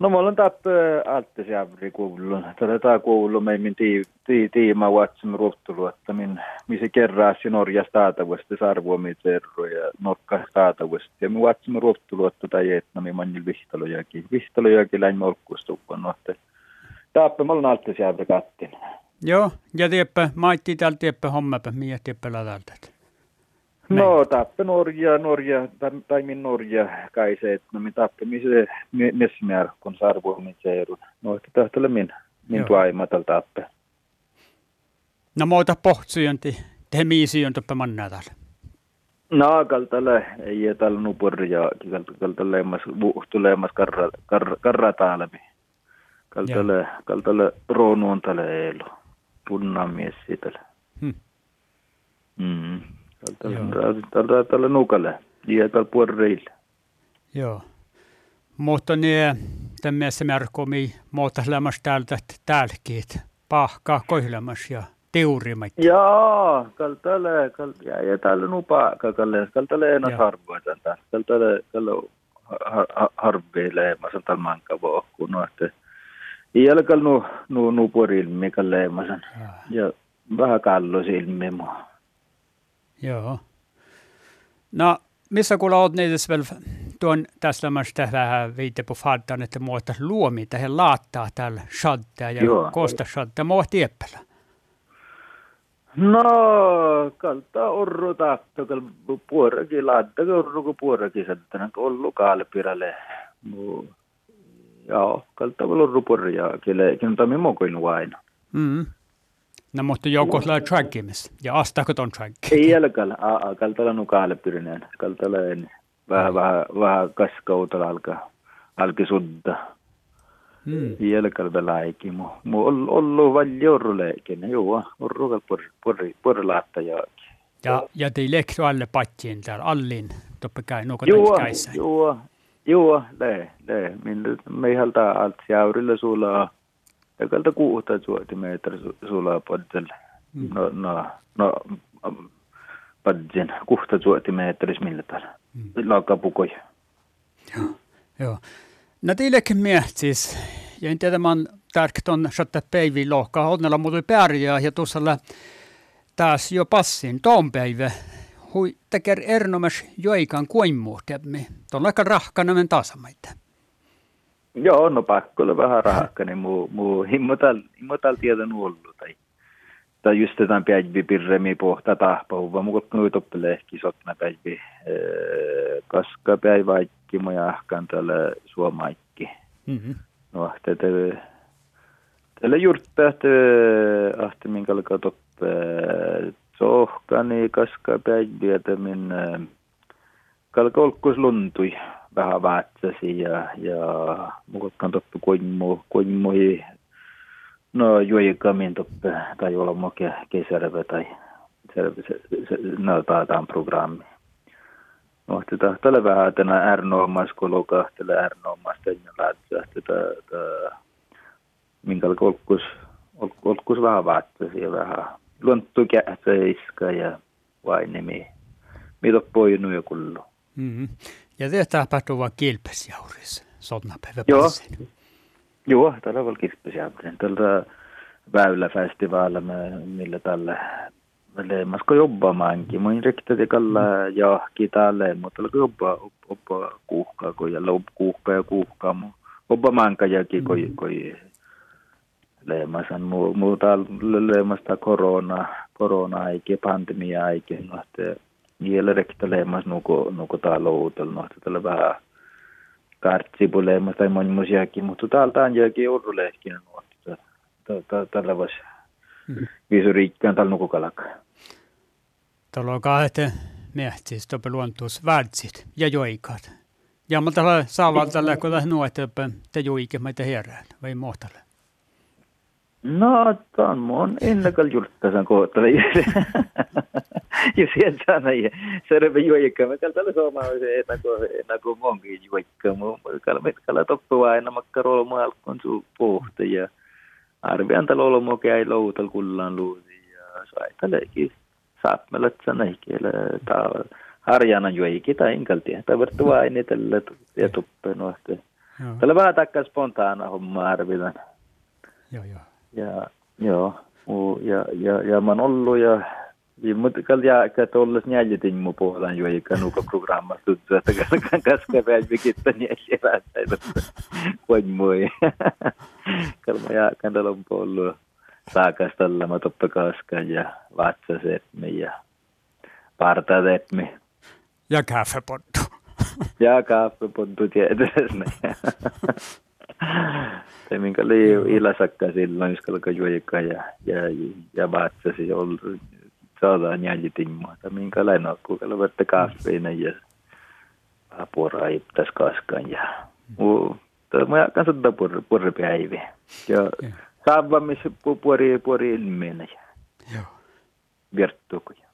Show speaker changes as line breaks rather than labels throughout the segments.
No mä olen tappe altte sävri kuullun. Tällä tää kuulun meimin tiima vaatsim ruhtulu, että min, missä kerraasi Norjasta taatavasti sarvuomi terro ja nokka taatavasti. Ja me vaatsim ruhtulu, että tai etna mi manjil vihtalojakin. Vihtalojakin läin molkkustuppon. No, että tappe mä olen altte sävri kattin.
Joo, ja tieppä, maitti täällä tieppä hommapä, miä tieppä ladaltat.
No tappe Norja, Norja, tai min Norja kai se, että no min tappe, missä missä määrä, kun sarvu min seerun. No että tähtele min, min tuaimatal tappe.
No muuta pohtsujonti, te miisijontoppe mannaa täällä.
No kaltale, ei täällä nuporja, kaltale vuhtu leemas karra, täällä. Kaltale, kaltale roonuun täällä eilu, punnan mies siitä. Hmm. Mm. Tällä, tällä nukalle, ja tällä puolella
Joo. Mutta niin, tämmöisessä märkomi muuta lämmäs täältä täälläkin, pahkaa koihlamas ja teurimat.
Joo, kaltale, kaltale, ja, ja täällä nupa, kaltale, kaltale ena harvoa tätä, kaltale, kaltale harveilee, mä sanon tällä manka vohkuun, no, että Iälkäl nu, nu, nu puorilmi ja vähän kallo silmi mua.
Joo. No, missä kuulla olet niitä tuon tässä lämmästä vähän viite på faddan, että muuta luomi tähän laattaa täällä shaddaa ja Joo. kosta shaddaa. Mua tieppälä.
No, kalta orru tahto, kal puorakin laattaa, orru kun puorakin sattana, ollu kaalpiralle. Joo, kalta orru puoria, kelle, kelle on mokoin aina.
Mm. No mutta joko sillä trackimis ja astaako ton track?
Ei jälkeen, kaltala nu kaale pyrineen, kaltala vähän, vähän, vähän kaskautalla alkaa, alkaa sudda. Hmm. Jälkeen vielä aiki, mu, mu ollut valli orru leikin, joo, orru kal por, por, por laatta jaakin.
Ja, ja te leksu alle pattiin täällä, allin, toppe käy, nuko
joo, joo, joo, le, le, min, me ei halta alt jäyrillä sulla ja kalta kuuhta suoti meitä sulaa poddelle. Mm. No, no, no, paddin kuuhta suoti meitä millä täällä. Mm. Laakapukoja.
Joo, joo. No teillekin siis, ja en tiedä, man tärkeät on saattaa päiviä lohkaa, onnella pärjää ja tuossa taas jo passin tuon päivä. Hui teker erinomas joikan kuimuuhtemme. Tuolla aika rahkana men tasamaita.
Joo, no pakko olla vähän rahakka, niin muu, muu himmotal, himmotal tiedon ollut. Tai, tai just tämän päivi pirremi pohta tahpau, vaan muu kun toppele ehkä sotna päivi, koska päivä aikki mun jahkan tälle suomaikki. Mm-hmm. No, te, teille jurtta, että ahti minkä alkaa toppe sohkani, koska päivi, että min kalkolkkus luntui vähän väätsäsi ja, ja mukakkaan toppi kuinmu, kuinmuhi no juoikamin toppe tai olla moke keserve tai selve, se, se, no taataan programmi. No, tätä tällä vähän tänä ärnoomais, kun lukahtele ärnoomais, tänne lähtsä, tätä, minkä olkus, olkus vähän väätsäsi ja vähän luonttu kähtsä ja vai nimi, mitä poinu ja kullu.
Mm-hmm. Ja det tapahtuu vaan kilpesjaurissa, sotnapäivä
Joo. Joo, tällä on kilpesjaurin. Tällä väyläfestivaalilla, millä tällä leemasko jobbamaankin. Mä riktigt kalla jahki täällä, mutta tällä jobba oppa kuhkaa, kun ja lopp kuhkaa ja kuhkaa. Oppa maanka jäki, kun koi leemasan. Muu täällä leemasta korona, korona-aike, pandemia-aike. No, Nielrektolemas nuko, nuko uutella, no, tällä vähän kartsipulemas tai moni musiakin, mutta täältä on jokin urulehkin nuotti. Tällä voisi visuriikkään tällä nukukalakka.
Tällä on kahden mehtis, toppe luontuus värdsit ja joikat. Ja mutta tällä saavalta tällä, kun tällä nuotti, te joikin meitä herään, vai muhtalle?
No, on mun ennakal jurttasan kohtala. ja serve juoikka. Mä kaltalla suomalaisen enako, enako monkin juoikka. Mä kalme kala toppua aina makka rolmo alkon su pohta ja arvian talo olmo käy loutal kullaan luusi ja saitalekin saapmelat sanaikielä taa harjana juoikki tai inkaltia. Tai vertu aine tällä ja tuppe nohte. Joo. Se oli vähän takka spontaana homma arvitan.
Joo, joo.
Ja, joo. Ja, ja, ja mä oon ollut ja mutta kal ja ka tolles njäljitin mu puolan jo eikä nuka programma tuttu, että kan kaska vielä vikittä njäljivää että kuin mui. Kalma ja kandalon puolue saakastalla mä toppa kaskan ja vatsasetmi ja partasetmi.
Ja kaffepottu.
ja kaffepottu tietysti. Se minkä oli ilasakka silloin, jos kalka juoika ja, ja, ja vatsasi ollut saadaan jäljitimmaa. Tai minkälainen on, kun vettä kahviin ja apura iptäs kaskan ja muu. Mä jakan sitä purri päivi. Ja saavamis puori puori ilmiönä.
Joo.
Virtukuja.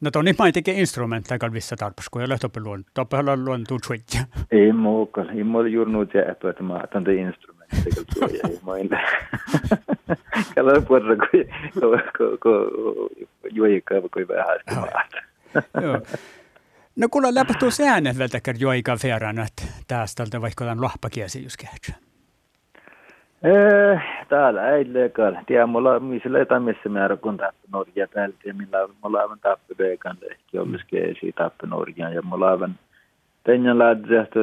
No to niin tekee instrumentteja kalvissa tarpeessa, kun ei ole toppe luon, toppe haluan luon tuutsuitja.
Ei muukaan, ei muuta juuri nuut jääpä, että mä otan te instrumentteja kalvissa ja ei mä Kalau kun, kun juojikaa, kun vähän
Joo. No kuule läpähtuu se äänet välttäkään juojikaa verran, että tästä vaikka tämän lahpakiesi just kähtsä.
Täällä ei leikalla. Tiedä, mulla on missä jotain missä määrä kun tappi Norja täältä ja millä mulla on tappi vegan, ehkä olisikin esi tappi Norja ja mulla on Laadde att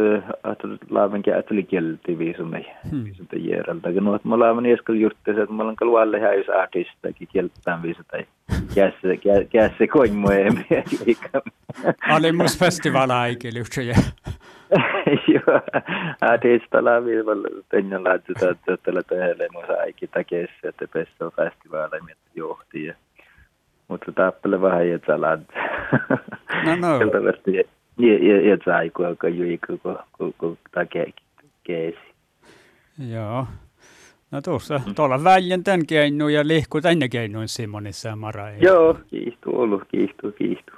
att laaven käytteli kielti viisumi viisumta järjeltä. No että mulla on ieskal jurtte että mulla on kalu alle häys artistakin kieltään viisa tai kässe kässe koin moemi.
Alemus festivala eikä lyhtsä.
Joo, artista val tänne laadde että tällä tällä musa aikin takessa että pessä festivala mit johti. Mutta tappele vähän jätsä laadde.
No no.
Ja, ja, sai, kun juikka, kun, kun, kun keesi.
Joo. No tuossa, tuolla väljän tämän keinu ja lihku tänne keinuin Simonissa ja Mara.
Joo, kiihtuu ollut, kiihtuu, kiihtuu.